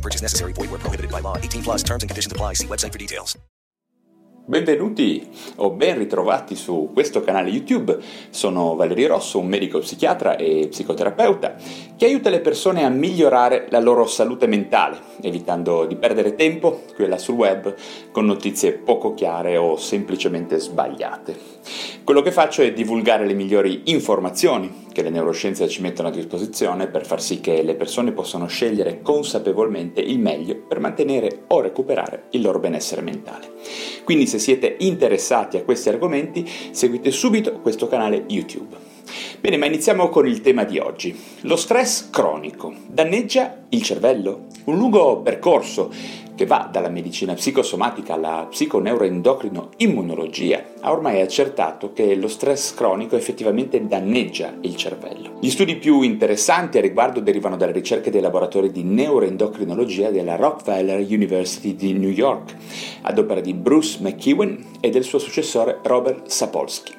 No purchase necessary. Void where prohibited by law. 18 plus terms and conditions apply. See website for details. Benvenuti o ben ritrovati su questo canale YouTube. Sono Valerio Rosso, un medico psichiatra e psicoterapeuta che aiuta le persone a migliorare la loro salute mentale, evitando di perdere tempo, quella sul web, con notizie poco chiare o semplicemente sbagliate. Quello che faccio è divulgare le migliori informazioni che le neuroscienze ci mettono a disposizione per far sì che le persone possano scegliere consapevolmente il meglio per mantenere o recuperare il loro benessere mentale. Quindi se siete interessati a questi argomenti, seguite subito questo canale YouTube. Bene, ma iniziamo con il tema di oggi. Lo stress cronico danneggia il cervello? Un lungo percorso che va dalla medicina psicosomatica alla psiconeuroendocrino immunologia ha ormai accertato che lo stress cronico effettivamente danneggia il cervello. Gli studi più interessanti a riguardo derivano dalle ricerche dei laboratori di neuroendocrinologia della Rockefeller University di New York, ad opera di Bruce McEwen e del suo successore Robert Sapolsky.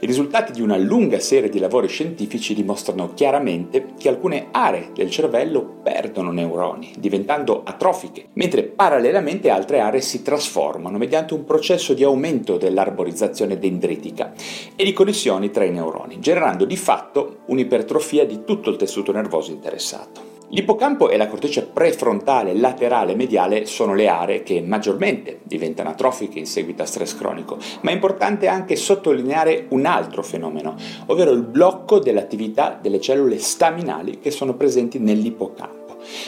I risultati di una lunga serie di lavori scientifici dimostrano chiaramente che alcune aree del cervello perdono neuroni, diventando atrofiche, mentre parallelamente altre aree si trasformano mediante un processo di aumento dell'arborizzazione dendritica e di connessioni tra i neuroni, generando di fatto un'ipertrofia di tutto il tessuto nervoso interessato. L'ippocampo e la corteccia prefrontale laterale mediale sono le aree che maggiormente diventano atrofiche in seguito a stress cronico, ma è importante anche sottolineare un altro fenomeno, ovvero il blocco dell'attività delle cellule staminali che sono presenti nell'ippocampo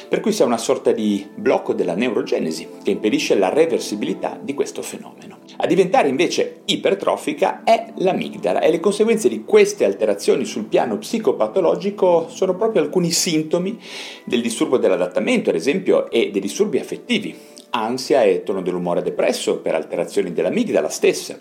per cui si ha una sorta di blocco della neurogenesi che impedisce la reversibilità di questo fenomeno. A diventare invece ipertrofica è l'amigdala e le conseguenze di queste alterazioni sul piano psicopatologico sono proprio alcuni sintomi del disturbo dell'adattamento, ad esempio, e dei disturbi affettivi, ansia e tono dell'umore depresso per alterazioni dell'amigdala stessa,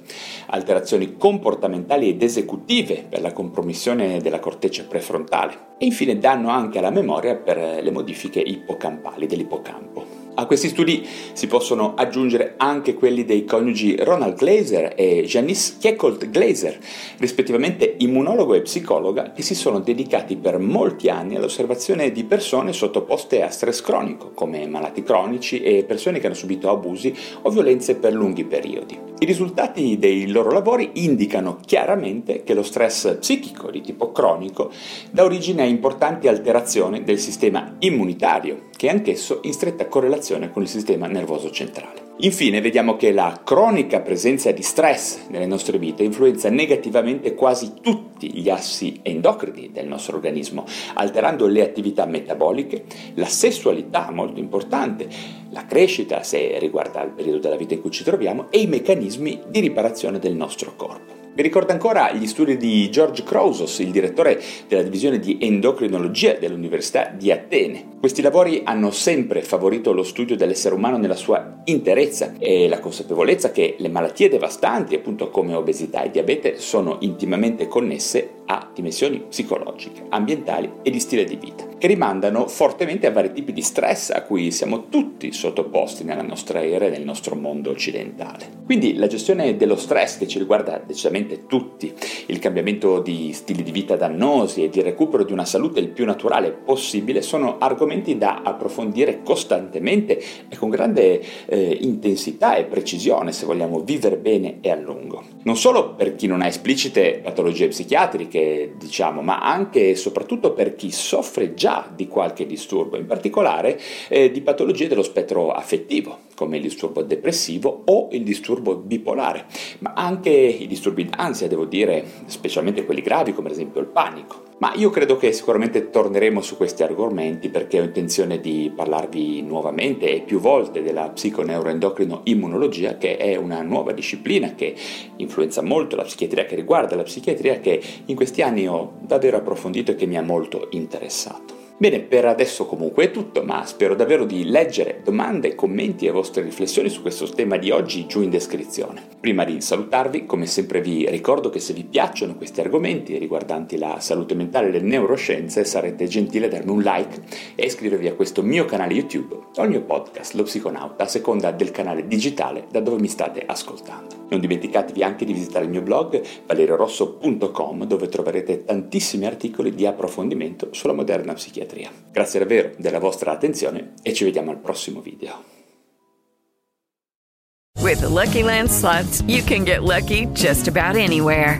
alterazioni comportamentali ed esecutive per la compromissione della corteccia prefrontale e infine danno anche alla memoria per le modifiche ippocampali dell'ippocampo. A questi studi si possono aggiungere anche quelli dei coniugi Ronald Glaser e Janice Keckold Glaser, rispettivamente immunologo e psicologa, che si sono dedicati per molti anni all'osservazione di persone sottoposte a stress cronico, come malati cronici e persone che hanno subito abusi o violenze per lunghi periodi. I risultati dei loro lavori indicano chiaramente che lo stress psichico di tipo cronico dà origine a importanti alterazioni del sistema immunitario, che è anch'esso in stretta correlazione con il sistema nervoso centrale. Infine vediamo che la cronica presenza di stress nelle nostre vite influenza negativamente quasi tutti gli assi endocrini del nostro organismo, alterando le attività metaboliche, la sessualità molto importante, la crescita se riguarda il periodo della vita in cui ci troviamo e i meccanismi di riparazione del nostro corpo. Vi ricordo ancora gli studi di George Krausos, il direttore della divisione di endocrinologia dell'Università di Atene. Questi lavori hanno sempre favorito lo studio dell'essere umano nella sua interezza e la consapevolezza che le malattie devastanti, appunto come obesità e diabete, sono intimamente connesse a dimensioni psicologiche, ambientali e di stile di vita, che rimandano fortemente a vari tipi di stress a cui siamo tutti sottoposti nella nostra era e nel nostro mondo occidentale. Quindi la gestione dello stress che ci riguarda decisamente tutti, il cambiamento di stili di vita dannosi e il recupero di una salute il più naturale possibile sono argomenti da approfondire costantemente e con grande eh, intensità e precisione se vogliamo vivere bene e a lungo. Non solo per chi non ha esplicite patologie psichiatriche, diciamo, ma anche e soprattutto per chi soffre già di qualche disturbo, in particolare eh, di patologie dello spettro affettivo, come il disturbo depressivo o il disturbo bipolare, ma anche i disturbi d'ansia, devo dire, specialmente quelli gravi, come ad esempio il panico. Ma io credo che sicuramente torneremo su questi argomenti perché ho intenzione di parlarvi nuovamente e più volte della psiconeuroendocrino immunologia, che è una nuova disciplina che influenza molto la psichiatria, che riguarda la psichiatria, che in questi anni ho davvero approfondito e che mi ha molto interessato. Bene, per adesso comunque è tutto, ma spero davvero di leggere domande, commenti e vostre riflessioni su questo tema di oggi giù in descrizione. Prima di salutarvi, come sempre vi ricordo che se vi piacciono questi argomenti riguardanti la salute mentale e le neuroscienze, sarete gentili a darmi un like e iscrivervi a questo mio canale YouTube o al mio podcast Lo Psiconauta a seconda del canale digitale da dove mi state ascoltando. Non dimenticatevi anche di visitare il mio blog valeriorosso.com dove troverete tantissimi articoli di approfondimento sulla moderna psichiatria. Grazie davvero della vostra attenzione e ci vediamo al prossimo video. With Lucky Land slots, you can get lucky just about anywhere.